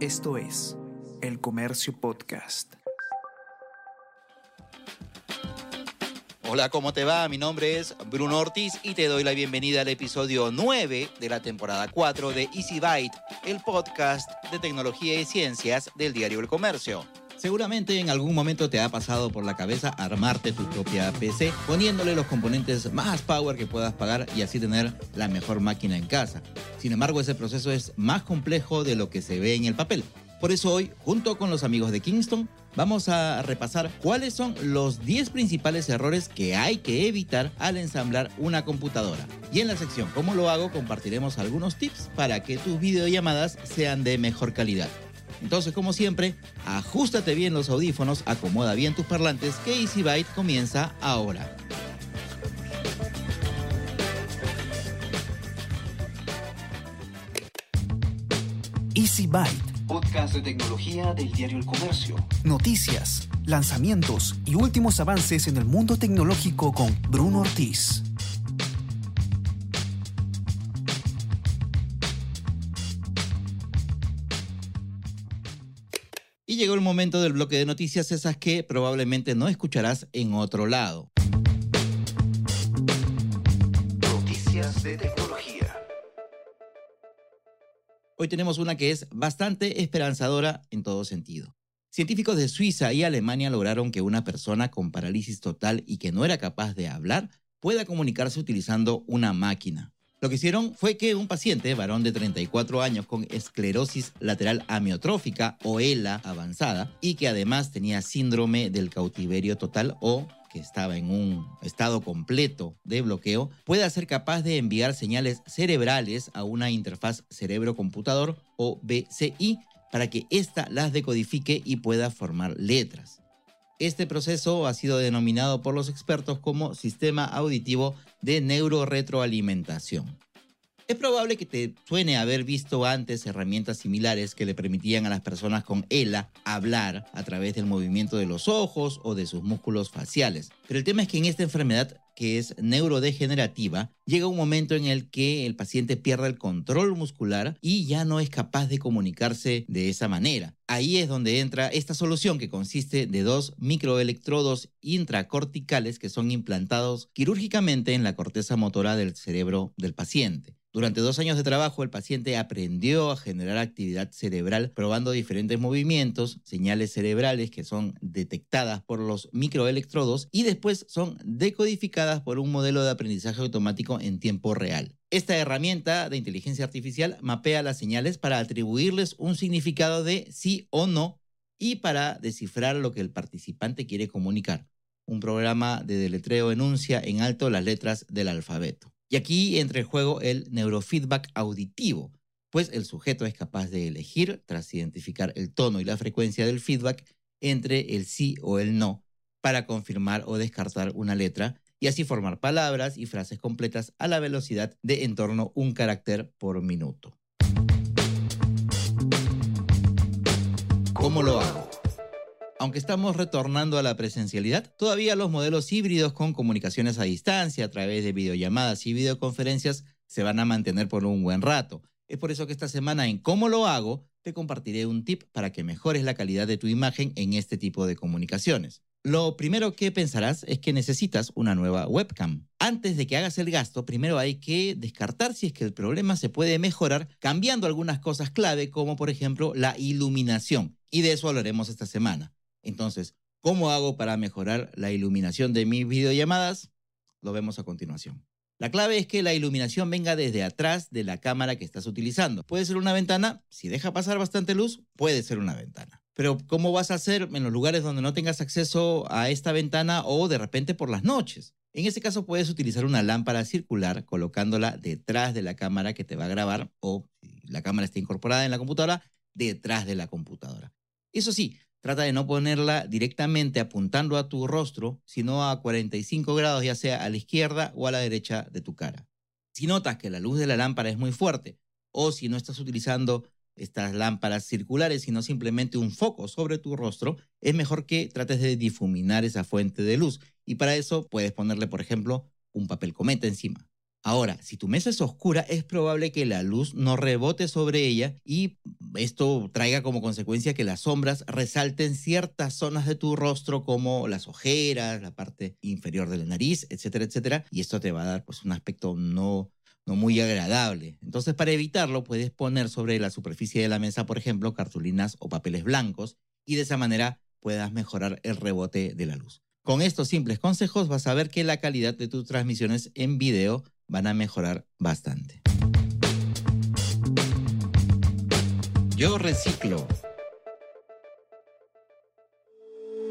Esto es El Comercio Podcast. Hola, ¿cómo te va? Mi nombre es Bruno Ortiz y te doy la bienvenida al episodio 9 de la temporada 4 de Easy Byte, el podcast de tecnología y ciencias del diario El Comercio. Seguramente en algún momento te ha pasado por la cabeza armarte tu propia PC poniéndole los componentes más power que puedas pagar y así tener la mejor máquina en casa. Sin embargo, ese proceso es más complejo de lo que se ve en el papel. Por eso hoy, junto con los amigos de Kingston, vamos a repasar cuáles son los 10 principales errores que hay que evitar al ensamblar una computadora. Y en la sección ¿Cómo lo hago? compartiremos algunos tips para que tus videollamadas sean de mejor calidad. Entonces, como siempre, ajustate bien los audífonos, acomoda bien tus parlantes, que Easy Byte comienza ahora. Easy Byte. Podcast de tecnología del diario El Comercio. Noticias, lanzamientos y últimos avances en el mundo tecnológico con Bruno Ortiz. Y llegó el momento del bloque de noticias, esas que probablemente no escucharás en otro lado. Noticias de tecnología. Hoy tenemos una que es bastante esperanzadora en todo sentido. Científicos de Suiza y Alemania lograron que una persona con parálisis total y que no era capaz de hablar pueda comunicarse utilizando una máquina. Lo que hicieron fue que un paciente, varón de 34 años con esclerosis lateral amiotrófica o ELA avanzada y que además tenía síndrome del cautiverio total o que estaba en un estado completo de bloqueo, pueda ser capaz de enviar señales cerebrales a una interfaz cerebro-computador o BCI para que ésta las decodifique y pueda formar letras. Este proceso ha sido denominado por los expertos como sistema auditivo de neuroretroalimentación. Es probable que te suene haber visto antes herramientas similares que le permitían a las personas con ELA hablar a través del movimiento de los ojos o de sus músculos faciales. Pero el tema es que en esta enfermedad, que es neurodegenerativa, llega un momento en el que el paciente pierde el control muscular y ya no es capaz de comunicarse de esa manera. Ahí es donde entra esta solución que consiste de dos microelectrodos intracorticales que son implantados quirúrgicamente en la corteza motora del cerebro del paciente. Durante dos años de trabajo, el paciente aprendió a generar actividad cerebral probando diferentes movimientos, señales cerebrales que son detectadas por los microelectrodos y después son decodificadas por un modelo de aprendizaje automático en tiempo real. Esta herramienta de inteligencia artificial mapea las señales para atribuirles un significado de sí o no y para descifrar lo que el participante quiere comunicar. Un programa de deletreo enuncia en alto las letras del alfabeto. Y aquí entra en juego el neurofeedback auditivo, pues el sujeto es capaz de elegir, tras identificar el tono y la frecuencia del feedback, entre el sí o el no, para confirmar o descartar una letra y así formar palabras y frases completas a la velocidad de en torno un carácter por minuto. ¿Cómo lo hago? Aunque estamos retornando a la presencialidad, todavía los modelos híbridos con comunicaciones a distancia a través de videollamadas y videoconferencias se van a mantener por un buen rato. Es por eso que esta semana en Cómo lo hago te compartiré un tip para que mejores la calidad de tu imagen en este tipo de comunicaciones. Lo primero que pensarás es que necesitas una nueva webcam. Antes de que hagas el gasto, primero hay que descartar si es que el problema se puede mejorar cambiando algunas cosas clave como por ejemplo la iluminación. Y de eso hablaremos esta semana. Entonces, ¿cómo hago para mejorar la iluminación de mis videollamadas? Lo vemos a continuación. La clave es que la iluminación venga desde atrás de la cámara que estás utilizando. Puede ser una ventana, si deja pasar bastante luz, puede ser una ventana. Pero ¿cómo vas a hacer en los lugares donde no tengas acceso a esta ventana o de repente por las noches? En ese caso puedes utilizar una lámpara circular colocándola detrás de la cámara que te va a grabar o la cámara está incorporada en la computadora, detrás de la computadora. Eso sí, Trata de no ponerla directamente apuntando a tu rostro, sino a 45 grados, ya sea a la izquierda o a la derecha de tu cara. Si notas que la luz de la lámpara es muy fuerte, o si no estás utilizando estas lámparas circulares, sino simplemente un foco sobre tu rostro, es mejor que trates de difuminar esa fuente de luz. Y para eso puedes ponerle, por ejemplo, un papel cometa encima. Ahora, si tu mesa es oscura, es probable que la luz no rebote sobre ella y esto traiga como consecuencia que las sombras resalten ciertas zonas de tu rostro como las ojeras, la parte inferior de la nariz, etcétera, etcétera. Y esto te va a dar pues un aspecto no no muy agradable. Entonces, para evitarlo, puedes poner sobre la superficie de la mesa, por ejemplo, cartulinas o papeles blancos y de esa manera puedas mejorar el rebote de la luz. Con estos simples consejos vas a ver que la calidad de tus transmisiones en video van a mejorar bastante. Yo reciclo.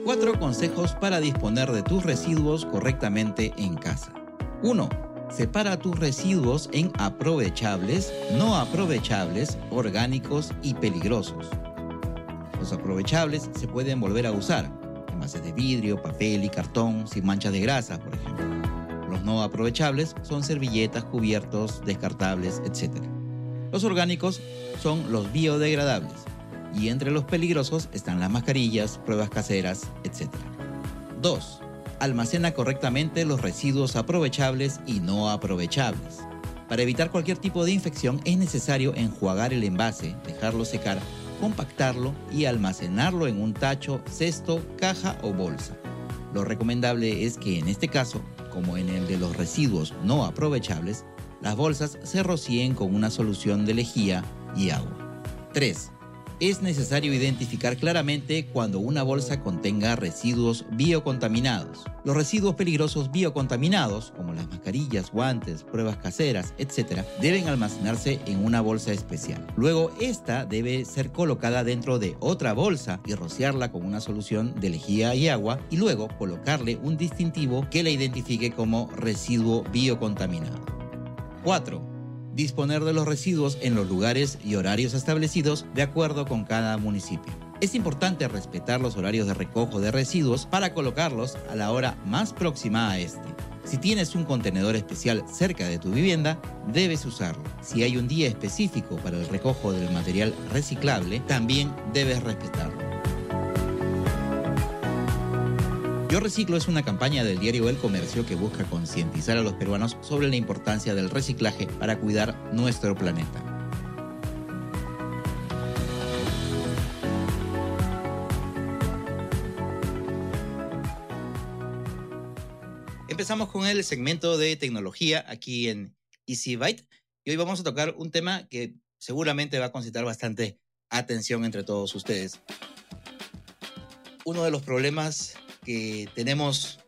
Cuatro consejos para disponer de tus residuos correctamente en casa. 1. Separa tus residuos en aprovechables, no aprovechables, orgánicos y peligrosos. Los aprovechables se pueden volver a usar, envases de vidrio, papel y cartón sin manchas de grasa, por ejemplo. Los no aprovechables son servilletas, cubiertos, descartables, etc. Los orgánicos son los biodegradables y entre los peligrosos están las mascarillas, pruebas caseras, etc. 2. Almacena correctamente los residuos aprovechables y no aprovechables. Para evitar cualquier tipo de infección es necesario enjuagar el envase, dejarlo secar, compactarlo y almacenarlo en un tacho, cesto, caja o bolsa. Lo recomendable es que en este caso como en el de los residuos no aprovechables, las bolsas se rocíen con una solución de lejía y agua. 3. Es necesario identificar claramente cuando una bolsa contenga residuos biocontaminados. Los residuos peligrosos biocontaminados, como las mascarillas, guantes, pruebas caseras, etc., deben almacenarse en una bolsa especial. Luego, esta debe ser colocada dentro de otra bolsa y rociarla con una solución de lejía y agua y luego colocarle un distintivo que la identifique como residuo biocontaminado. 4 disponer de los residuos en los lugares y horarios establecidos de acuerdo con cada municipio. Es importante respetar los horarios de recojo de residuos para colocarlos a la hora más próxima a este. Si tienes un contenedor especial cerca de tu vivienda, debes usarlo. Si hay un día específico para el recojo del material reciclable, también debes respetarlo. Yo Reciclo es una campaña del diario El Comercio que busca concientizar a los peruanos sobre la importancia del reciclaje para cuidar nuestro planeta. Empezamos con el segmento de tecnología aquí en Easy Byte y hoy vamos a tocar un tema que seguramente va a concitar bastante atención entre todos ustedes. Uno de los problemas que tenemos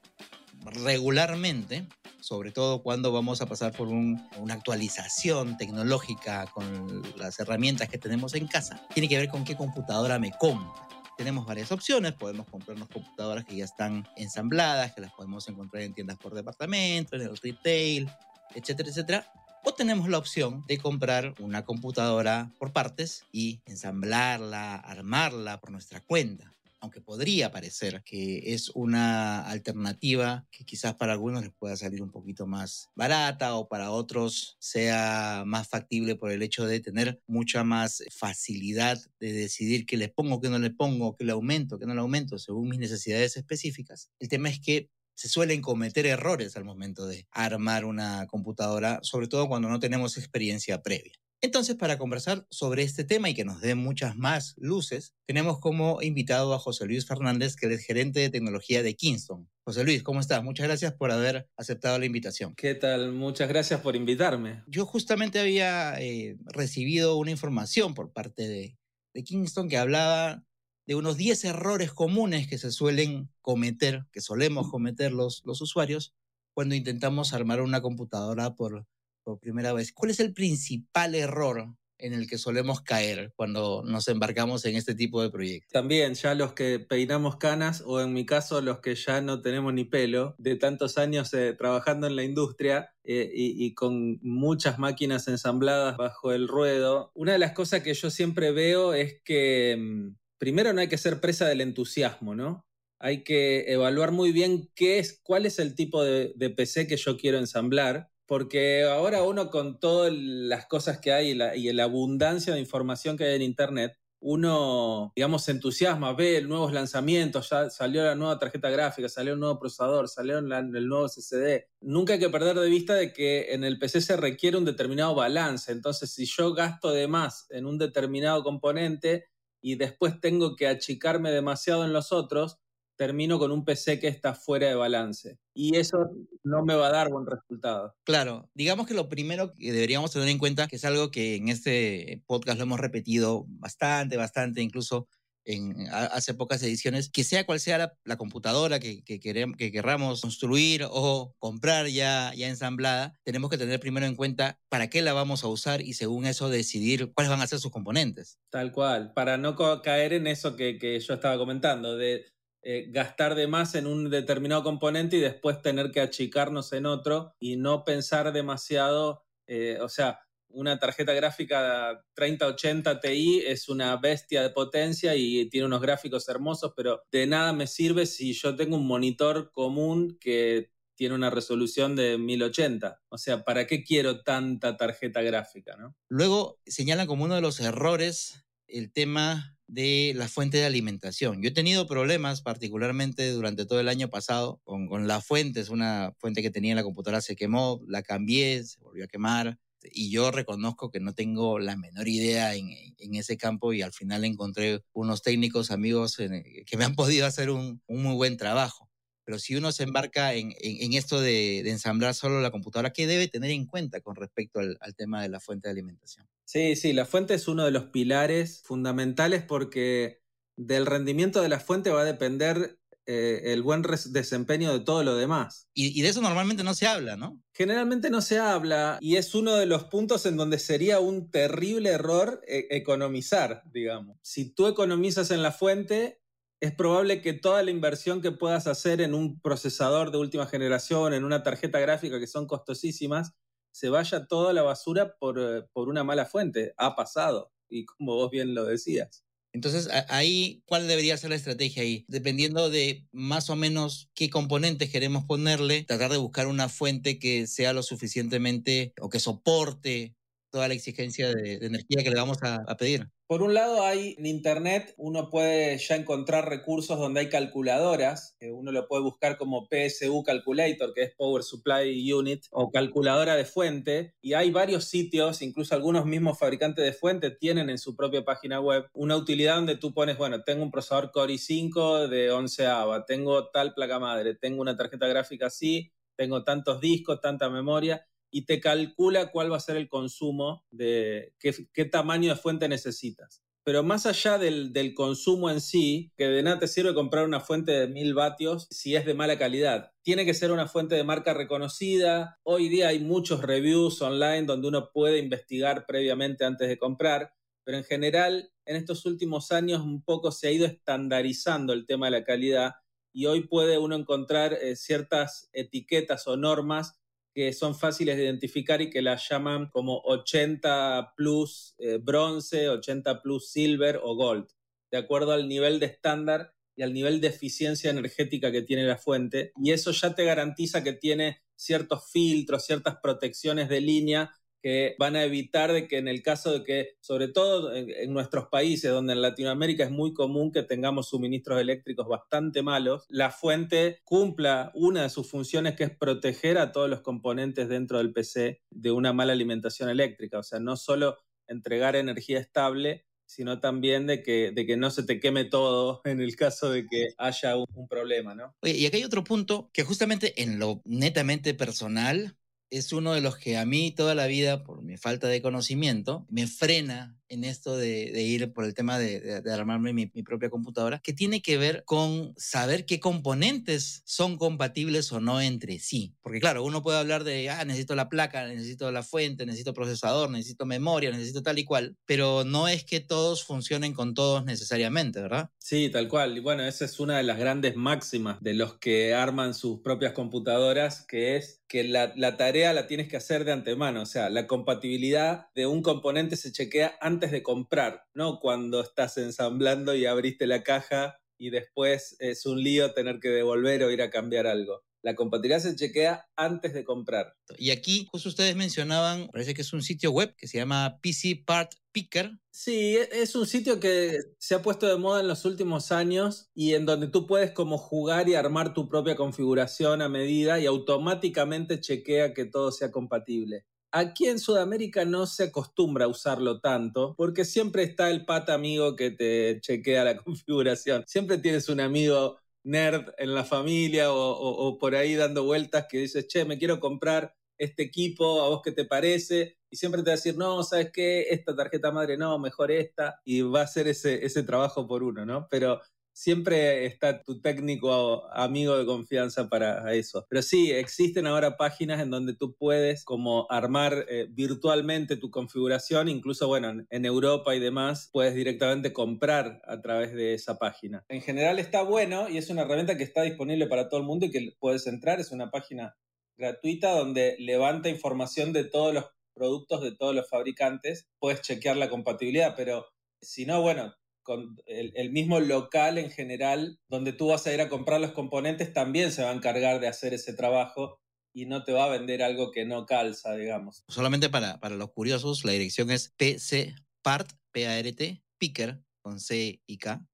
regularmente, sobre todo cuando vamos a pasar por una actualización tecnológica con las herramientas que tenemos en casa, tiene que ver con qué computadora me compro tenemos varias opciones. Podemos comprarnos computadoras que ya están ensambladas, que las podemos encontrar en tiendas por departamento, en el retail, etcétera, etcétera. O tenemos la opción de comprar una computadora por partes y ensamblarla, armarla por nuestra cuenta aunque podría parecer que es una alternativa que quizás para algunos les pueda salir un poquito más barata o para otros sea más factible por el hecho de tener mucha más facilidad de decidir qué le pongo, qué no le pongo, qué le aumento, qué no le aumento según mis necesidades específicas. El tema es que se suelen cometer errores al momento de armar una computadora, sobre todo cuando no tenemos experiencia previa. Entonces, para conversar sobre este tema y que nos dé muchas más luces, tenemos como invitado a José Luis Fernández, que es gerente de tecnología de Kingston. José Luis, ¿cómo estás? Muchas gracias por haber aceptado la invitación. ¿Qué tal? Muchas gracias por invitarme. Yo justamente había eh, recibido una información por parte de, Kingston que hablaba de unos 10 errores comunes que se suelen cometer, que solemos cometer los, los usuarios cuando intentamos armar una computadora por por primera vez, ¿cuál es el principal error en el que solemos caer cuando nos embarcamos en este tipo de proyectos. También ya los que peinamos canas o en mi caso los que ya no tenemos ni pelo, de tantos años eh, trabajando en la industria eh, y, con muchas máquinas ensambladas bajo el ruedo, una de las cosas que yo siempre veo es que mm, primero no hay que ser presa del entusiasmo, ¿no? Hay que evaluar muy bien qué es, cuál es el tipo de PC que yo quiero ensamblar porque ahora uno con todas las cosas que hay y la, abundancia de información que hay en Internet, uno, digamos, se entusiasma, ve nuevos lanzamientos, ya salió la nueva tarjeta gráfica, salió el nuevo procesador, salió el nuevo SSD. Nunca hay que perder de vista de que en el PC se requiere un determinado balance. Entonces, si yo gasto de más en un determinado componente y después tengo que achicarme demasiado en los otros, termino con un PC que está fuera de balance. Y eso no me va a dar buen resultado. Claro, digamos que lo primero que deberíamos tener en cuenta, que es algo que en este podcast lo hemos repetido bastante, bastante, incluso en, hace pocas ediciones, que sea cual sea la, computadora que, que, que, querramos construir o comprar ya, ya ensamblada, tenemos que tener primero en cuenta para qué la vamos a usar y según eso decidir cuáles van a ser sus componentes. Tal cual, para no caer en eso que, que yo estaba comentando, de eh, gastar de más en un determinado componente y después tener que achicarnos en otro y no pensar demasiado, eh, o sea, una tarjeta gráfica 3080 Ti es una bestia de potencia y tiene unos gráficos hermosos, pero de nada me sirve si yo tengo un monitor común que tiene una resolución de 1080. O sea, ¿para qué quiero tanta tarjeta gráfica? Luego señalan como uno de los errores el tema de la fuente de alimentación. Yo he tenido problemas, particularmente durante todo el año pasado, con, con la fuente. Es una fuente que tenía en la computadora, se quemó, la cambié, se volvió a quemar. Y yo reconozco que no tengo la menor idea en, ese campo y al final encontré unos técnicos amigos que me han podido hacer un muy buen trabajo. Pero si uno se embarca en, en, esto de, de, ensamblar solo la computadora, ¿qué debe tener en cuenta con respecto al, al tema de la fuente de alimentación? Sí, sí, la fuente es uno de los pilares fundamentales porque del rendimiento de la fuente va a depender eh, el buen desempeño de todo lo demás. Y, y, de eso normalmente no se habla, ¿no? Generalmente no se habla y es uno de los puntos en donde sería un terrible error e economizar, digamos. Si tú economizas en la fuente, es probable que toda la inversión que puedas hacer en un procesador de última generación, en una tarjeta gráfica que son costosísimas, se vaya toda la basura por, eh, por una mala fuente. Ha pasado, y como vos bien lo decías. Entonces, ahí, ¿cuál debería ser la estrategia ahí? Dependiendo de más o menos qué componentes queremos ponerle, tratar de buscar una fuente que sea lo suficientemente o que soporte toda la exigencia de, energía que le vamos a, a pedir. Por un lado hay en Internet, uno puede ya encontrar recursos donde hay calculadoras, uno lo puede buscar como PSU Calculator, que es Power Supply Unit, o calculadora de fuente, y hay varios sitios, incluso algunos mismos fabricantes de fuente tienen en su propia página web una utilidad donde tú pones, bueno, tengo un procesador Core i5 de 11 AVA, tengo tal placa madre, tengo una tarjeta gráfica así, tengo tantos discos, tanta memoria, y te calcula cuál va a ser el consumo de qué, tamaño de fuente necesitas. Pero más allá del, del, consumo en sí, que de nada te sirve comprar una fuente de mil vatios si es de mala calidad. Tiene que ser una fuente de marca reconocida. Hoy día hay muchos reviews online donde uno puede investigar previamente antes de comprar, pero en general en estos últimos años un poco se ha ido estandarizando el tema de la calidad y hoy puede uno encontrar eh, ciertas etiquetas o normas que son fáciles de identificar y que las llaman como 80 plus eh, bronce, 80 plus silver o gold, de acuerdo al nivel de estándar y al nivel de eficiencia energética que tiene la fuente. Y eso ya te garantiza que tiene ciertos filtros, ciertas protecciones de línea que van a evitar de que en el caso de que, sobre todo en, nuestros países, donde en Latinoamérica es muy común que tengamos suministros eléctricos bastante malos, la fuente cumpla una de sus funciones que es proteger a todos los componentes dentro del PC de una mala alimentación eléctrica. O sea, no solo entregar energía estable, sino también de que, de que no se te queme todo en el caso de que haya un, un problema, ¿no? Oye, y aquí hay otro punto que justamente en lo netamente personal, es uno de los que a mí toda la vida, por mi falta de conocimiento, me frena en esto de, de ir por el tema de, de, de armarme mi, mi, propia computadora, que tiene que ver con saber qué componentes son compatibles o no entre sí. Porque claro, uno puede hablar de, ah, necesito la placa, necesito la fuente, necesito procesador, necesito memoria, necesito tal y cual, pero no es que todos funcionen con todos necesariamente, ¿verdad? Sí, tal cual. Y bueno, esa es una de las grandes máximas de los que arman sus propias computadoras, que es que la, la tarea la tienes que hacer de antemano, o sea, la compatibilidad de un componente se chequea antes antes de comprar, no cuando estás ensamblando y abriste la caja y después es un lío tener que devolver o ir a cambiar algo. La compatibilidad se chequea antes de comprar. Y aquí, justo ustedes mencionaban, parece que es un sitio web que se llama PC Part Picker. Sí, e, es un sitio que se ha puesto de moda en los últimos años y en donde tú puedes como jugar y armar tu propia configuración a medida y automáticamente chequea que todo sea compatible. Aquí en Sudamérica no se acostumbra a usarlo tanto porque siempre está el pata amigo que te chequea la configuración. Siempre tienes un amigo nerd en la familia o, por ahí dando vueltas que dices, che, me quiero comprar este equipo, ¿a vos qué te parece? Y siempre te va a decir, no, ¿sabes qué? Esta tarjeta madre no, mejor esta. Y va a hacer ese, ese trabajo por uno, ¿no? Pero siempre está tu técnico amigo de confianza para eso. Pero sí, existen ahora páginas en donde tú puedes como armar eh, virtualmente tu configuración, incluso bueno, en Europa y demás, puedes directamente comprar a través de esa página. En general está bueno y es una herramienta que está disponible para todo el mundo y que puedes entrar, es una página gratuita donde levanta información de todos los productos de todos los fabricantes, puedes chequear la compatibilidad, pero si no, bueno, con el, mismo local en general, donde tú vas a ir a comprar los componentes, también se va a encargar de hacer ese trabajo y no te va a vender algo que no calza, digamos. Solamente para, para los curiosos, la dirección es pcpart, P-A-R-T, picker, con C y K,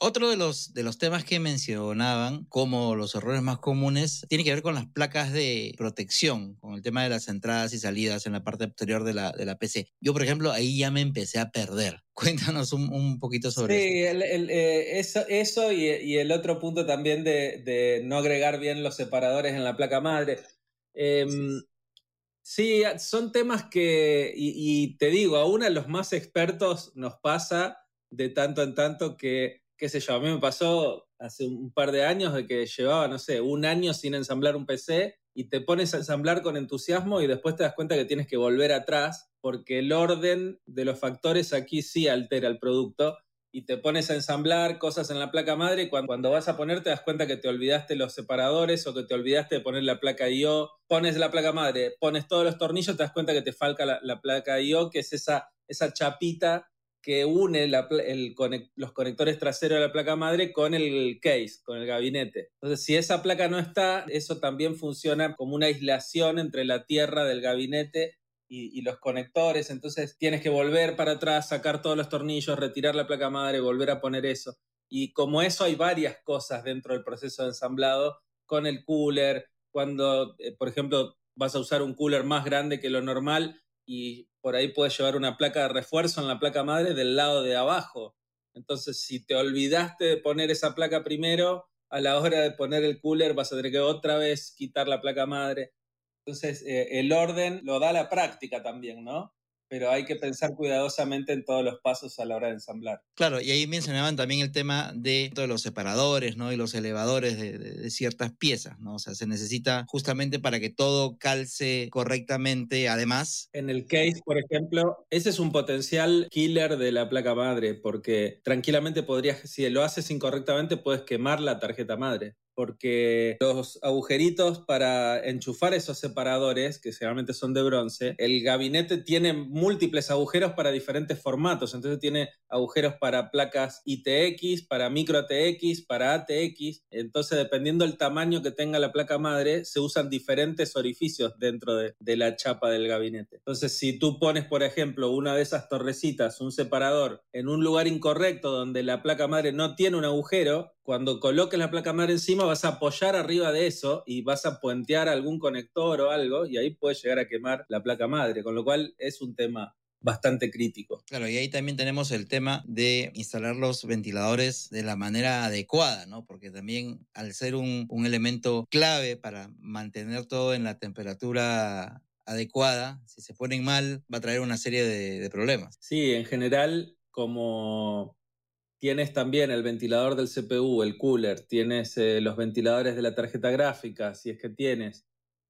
otro de los, de los temas que mencionaban como los errores más comunes tiene que ver con las placas de protección, con el tema de las entradas y salidas en la parte posterior de la, de la PC. Yo, por ejemplo, ahí ya me empecé a perder. Cuéntanos un, un poquito sobre eso. Sí, eh, eso, eso y, y, el otro punto también de, de, no agregar bien los separadores en la placa madre. Em, sí, son temas que, y, y te digo, aún a los más expertos nos pasa de tanto en tanto que, qué sé yo, a mí me pasó hace un par de años de que llevaba, no sé, un año sin ensamblar un PC y te pones a ensamblar con entusiasmo y después te das cuenta que tienes que volver atrás porque el orden de los factores aquí sí altera el producto y te pones a ensamblar cosas en la placa madre y cuando, vas a poner te das cuenta que te olvidaste los separadores o que te olvidaste de poner la placa I.O. Pones la placa madre, pones todos los tornillos, te das cuenta que te falta la, la placa I.O., que es esa, esa chapita que une los conectores traseros de la placa madre con el case, con el gabinete. Entonces, si esa placa no está, eso también funciona como una aislación entre la tierra del gabinete y, los conectores. Entonces, tienes que volver para atrás, sacar todos los tornillos, retirar la placa madre, volver a poner eso. Y como eso hay varias cosas dentro del proceso de ensamblado, con el cooler, cuando, eh, por ejemplo, vas a usar un cooler más grande que lo normal, y por ahí puedes llevar una placa de refuerzo en la placa madre del lado de abajo. Entonces, si te olvidaste de poner esa placa primero, a la hora de poner el cooler vas a tener que otra vez quitar la placa madre. Entonces, eh, el orden lo da la práctica también, ¿no? Pero hay que pensar cuidadosamente en todos los pasos a la hora de ensamblar. Claro, y ahí mencionaban también el tema de todos los separadores, ¿no? Y los elevadores de, ciertas piezas, ¿no? O sea, se necesita justamente para que todo calce correctamente, además. En el case, por ejemplo, ese es un potencial killer de la placa madre, porque tranquilamente podrías, si lo haces incorrectamente, puedes quemar la tarjeta madre porque los agujeritos para enchufar esos separadores, que generalmente son de bronce, el gabinete tiene múltiples agujeros para diferentes formatos. Entonces tiene agujeros para placas ITX, para micro ATX, para ATX. Entonces, dependiendo del tamaño que tenga la placa madre, se usan diferentes orificios dentro de, de la chapa del gabinete. Entonces, si tú pones, por ejemplo, una de esas torrecitas, un separador, en un lugar incorrecto donde la placa madre no tiene un agujero, cuando coloques la placa madre encima vas a apoyar arriba de eso y vas a puentear algún conector o algo y ahí puedes llegar a quemar la placa madre, con lo cual es un tema bastante crítico. Claro, y ahí también tenemos el tema de instalar los ventiladores de la manera adecuada, ¿no? Porque también al ser un, elemento clave para mantener todo en la temperatura adecuada, si se ponen mal, va a traer una serie de, de problemas. Sí, en general, como Tienes también el ventilador del CPU, el cooler, tienes eh, los ventiladores de la tarjeta gráfica, si es que tienes,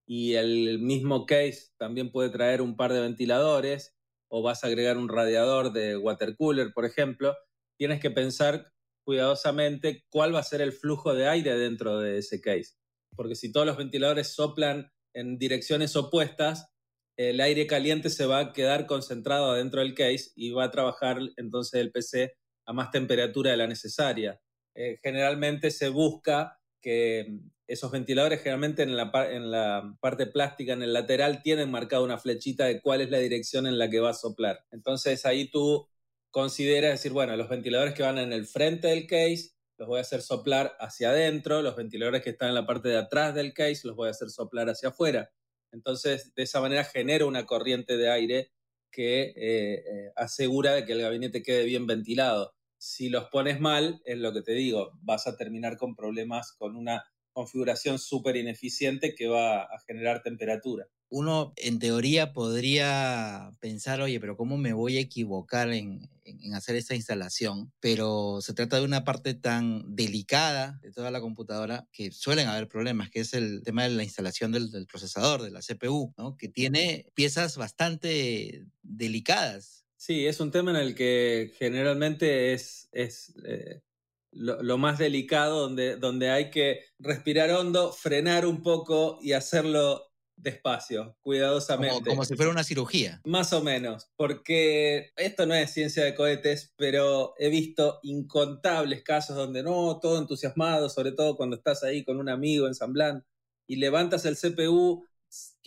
y el mismo case también puede traer un par de ventiladores, o vas a agregar un radiador de water cooler, por ejemplo, tienes que pensar cuidadosamente cuál va a ser el flujo de aire dentro de ese case. Porque si todos los ventiladores soplan en direcciones opuestas, el aire caliente se va a quedar concentrado dentro del case y va a trabajar entonces el PC a más temperatura de la necesaria. Eh, generalmente se busca que, esos ventiladores generalmente en la, en la parte plástica, en el lateral, tienen marcada una flechita de cuál es la dirección en la que va a soplar. Entonces ahí tú consideras decir, bueno, los ventiladores que van en el frente del case los voy a hacer soplar hacia adentro, los ventiladores que están en la parte de atrás del case los voy a hacer soplar hacia afuera. Entonces, de esa manera genero una corriente de aire que eh, eh, asegura de que el gabinete quede bien ventilado. Si los pones mal, es lo que te digo, vas a terminar con problemas con una configuración súper ineficiente que va a generar temperatura uno en teoría podría pensar, oye, pero ¿cómo me voy a equivocar en, hacer esta instalación? Pero se trata de una parte tan delicada de toda la computadora que suelen haber problemas, que es el tema de la instalación del, procesador, de la CPU, que tiene piezas bastante delicadas. Sí, es un tema en el que generalmente es, es eh, lo, más delicado, donde, donde hay que respirar hondo, frenar un poco y hacerlo despacio, cuidadosamente. Como, si fuera una cirugía. Más o menos, porque esto no es ciencia de cohetes, pero he visto incontables casos donde no, todo entusiasmado, sobre todo cuando estás ahí con un amigo ensamblando y levantas el CPU,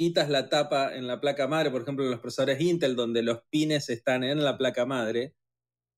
quitas la tapa en la placa madre, por ejemplo en los procesadores Intel, donde los pines están en la placa madre,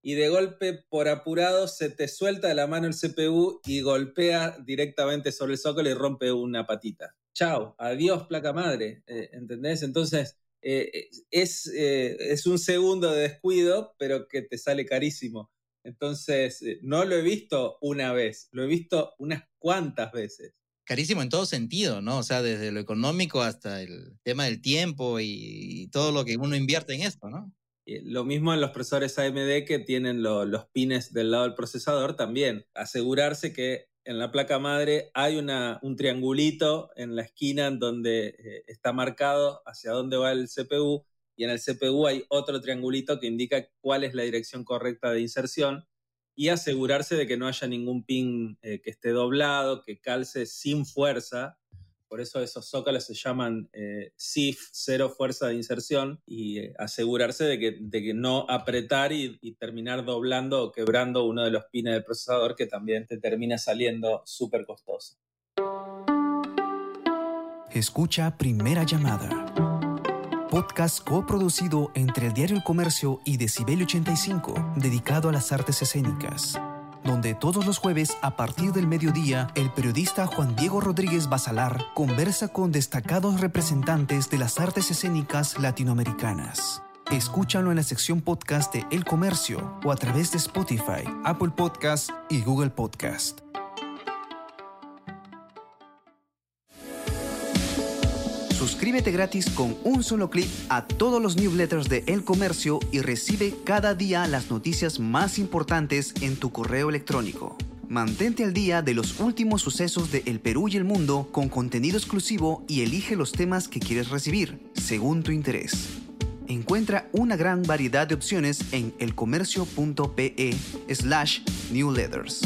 y de golpe, por apurado, se te suelta de la mano el CPU y golpea directamente sobre el zócalo y rompe una patita chao, adiós placa madre, eh, ¿entendés? Entonces, eh, es, eh, es, un segundo de descuido, pero que te sale carísimo. Entonces, no lo he visto una vez, lo he visto unas cuantas veces. Carísimo en todo sentido, ¿no? O sea, desde lo económico hasta el tema del tiempo y, todo lo que uno invierte en esto, ¿no? Lo mismo en los procesadores AMD que tienen los pines del lado del procesador también. Asegurarse que en la placa madre hay una, un triangulito en la esquina en donde eh, está marcado hacia dónde va el CPU y en el CPU hay otro triangulito que indica cuál es la dirección correcta de inserción y asegurarse de que no haya ningún pin eh, que esté doblado, que calce sin fuerza por eso esos zócalos se llaman eh, SIF, cero fuerza de inserción, y eh, asegurarse de que, no apretar y, y, terminar doblando o quebrando uno de los pines del procesador que también te termina saliendo súper costoso. Escucha Primera Llamada. Podcast coproducido entre el Diario El Comercio y Decibel 85, dedicado a las artes escénicas donde todos los jueves a partir del mediodía el periodista Juan Diego Rodríguez Basalar conversa con destacados representantes de las artes escénicas latinoamericanas. Escúchalo en la sección podcast de El Comercio o a través de Spotify, Apple Podcast y Google Podcast. Suscríbete gratis con un solo clic a todos los newsletters de El Comercio y recibe cada día las noticias más importantes en tu correo electrónico. Mantente al día de los últimos sucesos de El Perú y el mundo con contenido exclusivo y elige los temas que quieres recibir, según tu interés. Encuentra una gran variedad de opciones en elcomercio.pe slash newsletters.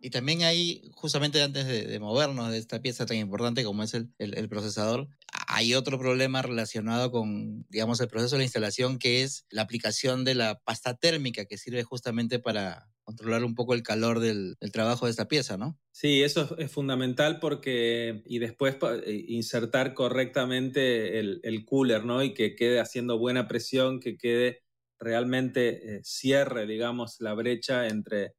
Y también hay, justamente antes de, movernos de esta pieza tan importante como es el, el, procesador, hay otro problema relacionado con, digamos, el proceso de la instalación, que es la aplicación de la pasta térmica, que sirve justamente para controlar un poco el calor del, del trabajo de esta pieza, ¿no? Sí, eso es, fundamental porque, y después eh, insertar correctamente el, el, cooler, ¿no? Y que quede haciendo buena presión, que quede realmente eh, cierre, digamos, la brecha entre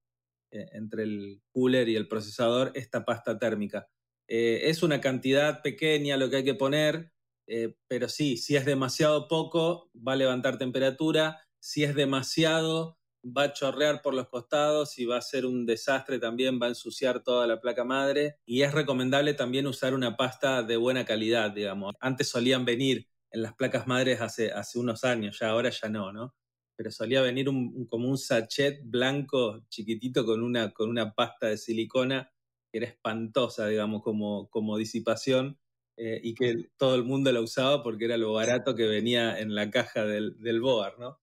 eh, entre el cooler y el procesador esta pasta térmica. Eh, es una cantidad pequeña lo que hay que poner, eh, pero sí, si es demasiado poco, va a levantar temperatura, si es demasiado, va a chorrear por los costados y va a ser un desastre también, va a ensuciar toda la placa madre. Y es recomendable también usar una pasta de buena calidad, digamos. Antes solían venir en las placas madres hace, hace unos años, ya ahora ya no, ¿no? Pero solía venir como un sachet blanco chiquitito con una, con una pasta de silicona que era espantosa, digamos, como, como disipación eh, y que todo el mundo la usaba porque era lo barato que venía en la caja del, del Boar, ¿no?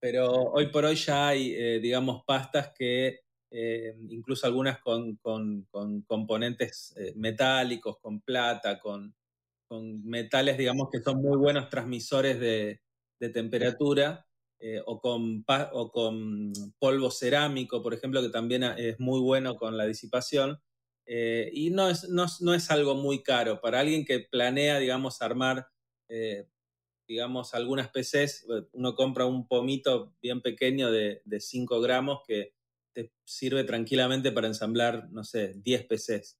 Pero hoy por hoy ya hay, eh, digamos, pastas que eh, incluso algunas con, con, con componentes metálicos, con plata, con, con metales, digamos, que son muy buenos transmisores de, de temperatura eh, o, con, o con polvo cerámico, por ejemplo, que también es muy bueno con la disipación. Eh, y no es, no, no es, algo muy caro. Para alguien que planea, digamos, armar, eh, digamos, algunas PCs, uno compra un pomito bien pequeño de, de 5 gramos que te sirve tranquilamente para ensamblar, no sé, 10 PCs.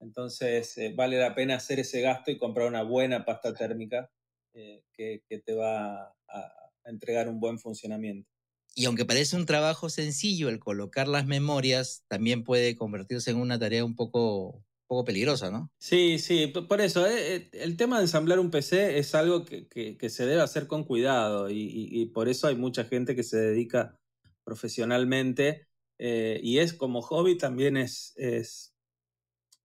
Entonces, vale la pena hacer ese gasto y comprar una buena pasta térmica que, que, te va a, entregar un buen funcionamiento. Y aunque parece un trabajo sencillo, el colocar las memorias también puede convertirse en una tarea un poco, poco peligrosa, ¿no? Sí, sí, por eso, eh, eh, el tema de ensamblar un PC es algo que, se debe hacer con cuidado y, por eso hay mucha gente que se dedica profesionalmente eh, y es como hobby también es, es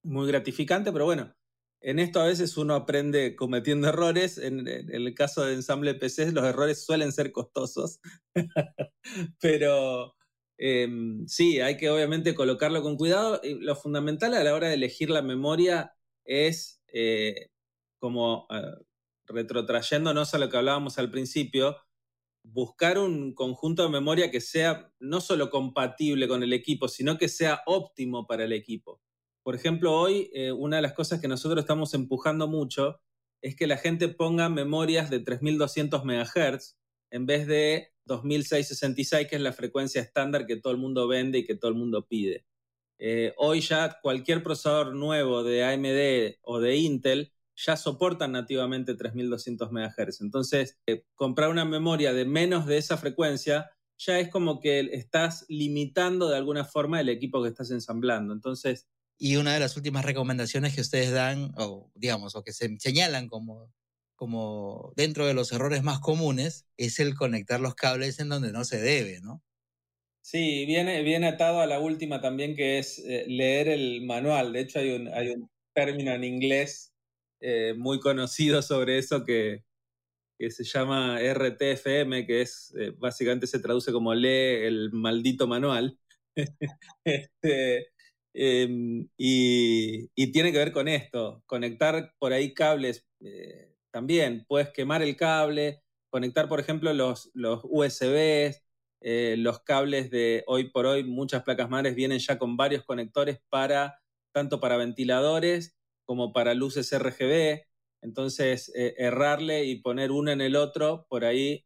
muy gratificante, pero bueno, en esto a veces uno aprende cometiendo errores. En, el caso de ensamble PC, los errores suelen ser costosos. Pero em, sí, hay que obviamente colocarlo con cuidado. lo fundamental a la hora de elegir la memoria es, eh, como uh, retrotrayéndonos a lo que hablábamos al principio, buscar un conjunto de memoria que sea no solo compatible con el equipo, sino que sea óptimo para el equipo. Por ejemplo, hoy eh, una de las cosas que nosotros estamos empujando mucho es que la gente ponga memorias de 3200 MHz en vez de 2666, que es la frecuencia estándar que todo el mundo vende y que todo el mundo pide. Eh, hoy ya cualquier procesador nuevo de AMD o de Intel ya soportan nativamente 3200 MHz. Entonces, eh, comprar una memoria de menos de esa frecuencia ya es como que estás limitando de alguna forma el equipo que estás ensamblando. Entonces, y una de las últimas recomendaciones que ustedes dan, o digamos, o que se señalan como, como dentro de los errores más comunes, es el conectar los cables en donde no se debe, ¿no? Sí, viene, viene atado a la última también, que es eh, leer el manual. De hecho, hay un, hay un término en inglés eh, muy conocido sobre eso que, que se llama RTFM, que es eh, básicamente se traduce como lee el maldito manual. este, Em, y, tiene que ver con esto, conectar por ahí cables eh, también. Puedes quemar el cable, conectar, por ejemplo, los, los USBs, eh, los cables de hoy por hoy, muchas placas madres vienen ya con varios conectores para, tanto para ventiladores como para luces RGB. Entonces, eh, errarle y poner uno en el otro, por ahí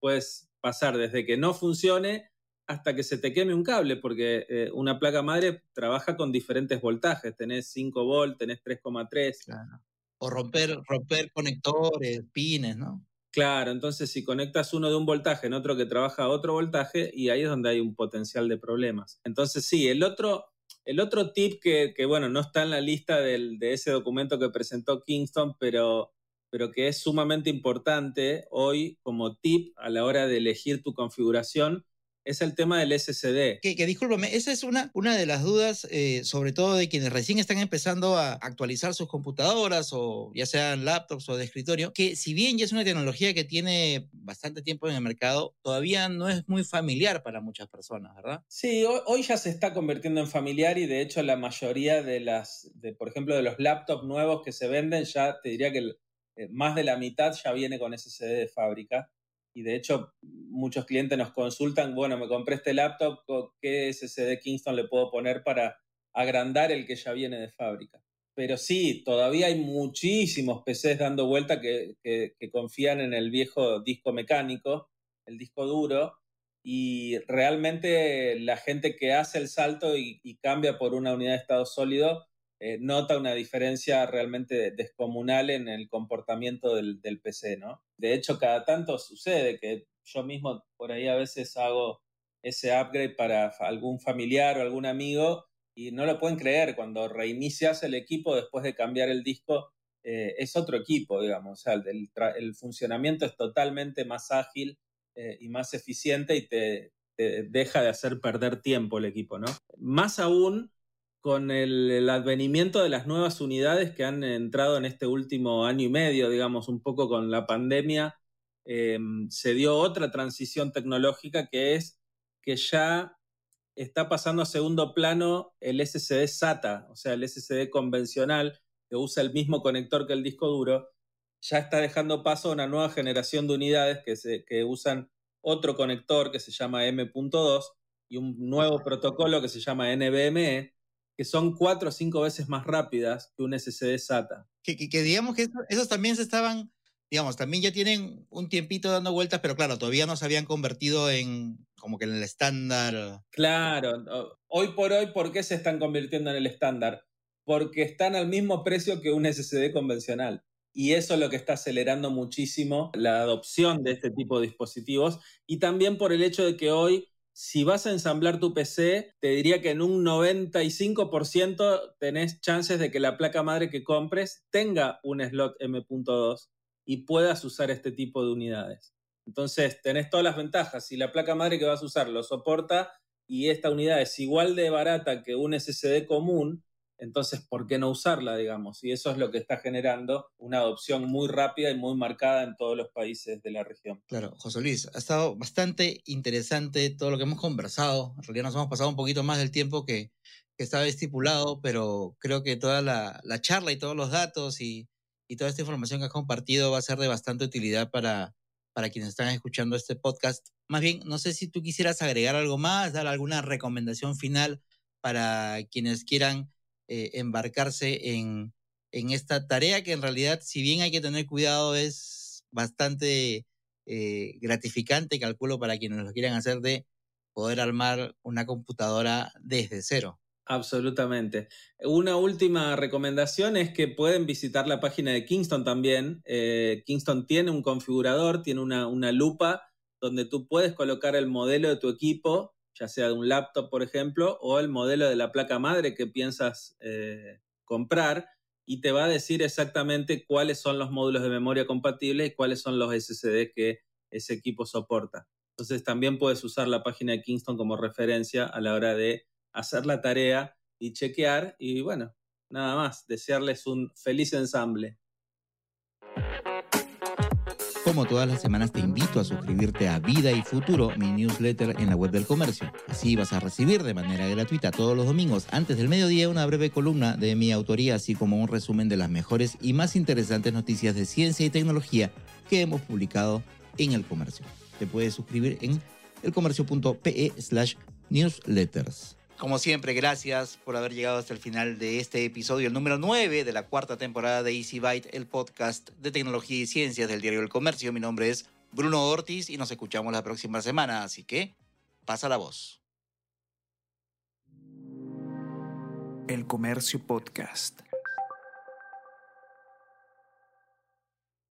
puedes pasar desde que no funcione hasta que se te queme un cable, porque eh, una placa madre trabaja con diferentes voltajes. Tenés 5 volt, tenés 3,3. O romper, romper conectores, pines, ¿no? Claro, entonces si conectas uno de un voltaje en otro que trabaja a otro voltaje, y ahí es donde hay un potencial de problemas. Entonces sí, el otro, el otro tip que, bueno, no está en la lista de ese documento que presentó Kingston, pero, pero que es sumamente importante hoy como tip a la hora de elegir tu configuración, es el tema del SSD. Que, que discúlpame, esa es una, una de las dudas, eh, sobre todo de quienes recién están empezando a actualizar sus computadoras o ya sean laptops o de escritorio, que si bien ya es una tecnología que tiene bastante tiempo en el mercado, todavía no es muy familiar para muchas personas, ¿verdad? Sí, hoy, ya se está convirtiendo en familiar y de hecho la mayoría de las, de, por ejemplo, de los laptops nuevos que se venden, ya te diría que eh, más de la mitad ya viene con SSD de fábrica y de hecho muchos clientes nos consultan, bueno, me compré este laptop, ¿qué SSD Kingston le puedo poner para agrandar el que ya viene de fábrica? Pero sí, todavía hay muchísimos PCs dando vuelta que, confían en el viejo disco mecánico, el disco duro, y realmente la gente que hace el salto y, cambia por una unidad de estado sólido eh, nota una diferencia realmente descomunal en el comportamiento del, PC, ¿no? De hecho, cada tanto sucede que yo mismo por ahí a veces hago ese upgrade para algún familiar o algún amigo y no lo pueden creer, cuando reinicias el equipo después de cambiar el disco, eh, es otro equipo, digamos, o sea, el, funcionamiento es totalmente más ágil eh, y más eficiente y te, te deja de hacer perder tiempo el equipo, ¿no? Más aún con el, advenimiento de las nuevas unidades que han entrado en este último año y medio, digamos, un poco con la pandemia, em, se dio otra transición tecnológica que es que ya está pasando a segundo plano el SSD SATA, o sea, el SSD convencional, que usa el mismo conector que el disco duro, ya está dejando paso a una nueva generación de unidades que, se, que usan otro conector que se llama M.2 y un nuevo protocolo que se llama NVMe, que son cuatro o cinco veces más rápidas que un SSD SATA. Que, que, digamos que esos también se estaban, digamos, también ya tienen un tiempito dando vueltas, pero claro, todavía no se habían convertido en como que en el estándar. Claro, hoy por hoy, ¿por qué se están convirtiendo en el estándar? Porque están al mismo precio que un SSD convencional. Y eso es lo que está acelerando muchísimo la adopción de este tipo de dispositivos. Y también por el hecho de que hoy si vas a ensamblar tu PC, te diría que en un 95% tenés chances de que la placa madre que compres tenga un slot M.2 y puedas usar este tipo de unidades. Entonces, tenés todas las ventajas. Si la placa madre que vas a usar lo soporta y esta unidad es igual de barata que un SSD común, entonces, ¿por qué no usarla, digamos? Y eso es lo que está generando una adopción muy rápida y muy marcada en todos los países de la región. Claro, José Luis, ha estado bastante interesante todo lo que hemos conversado. En realidad nos hemos pasado un poquito más del tiempo que, estaba estipulado, pero creo que toda la, charla y todos los datos y, toda esta información que has compartido va a ser de bastante utilidad para, para quienes están escuchando este podcast. Más bien, no sé si tú quisieras agregar algo más, dar alguna recomendación final para quienes quieran eh, embarcarse en, en, esta tarea que en realidad, si bien hay que tener cuidado, es bastante eh, gratificante, calculo, para quienes lo quieran hacer, de poder armar una computadora desde cero. Absolutamente. Una última recomendación es que pueden visitar la página de Kingston también. Eh, Kingston tiene un configurador, tiene una, una, lupa donde tú puedes colocar el modelo de tu equipo ya sea de un laptop, por ejemplo, o el modelo de la placa madre que piensas eh, comprar y te va a decir exactamente cuáles son los módulos de memoria compatibles y cuáles son los SSD que ese equipo soporta. Entonces también puedes usar la página de Kingston como referencia a la hora de hacer la tarea y chequear y bueno, nada más, desearles un feliz ensamble. Como todas las semanas te invito a suscribirte a Vida y Futuro, mi newsletter en la web del comercio. Así vas a recibir de manera gratuita todos los domingos antes del mediodía una breve columna de mi autoría, así como un resumen de las mejores y más interesantes noticias de ciencia y tecnología que hemos publicado en el comercio. Te puedes suscribir en elcomercio.pe slash newsletters. Como siempre, gracias por haber llegado hasta el final de este episodio, el número 9 de la cuarta temporada de Easy Byte, el podcast de tecnología y ciencias del diario El Comercio. Mi nombre es Bruno Ortiz y nos escuchamos la próxima semana, así que pasa la voz. El Comercio Podcast.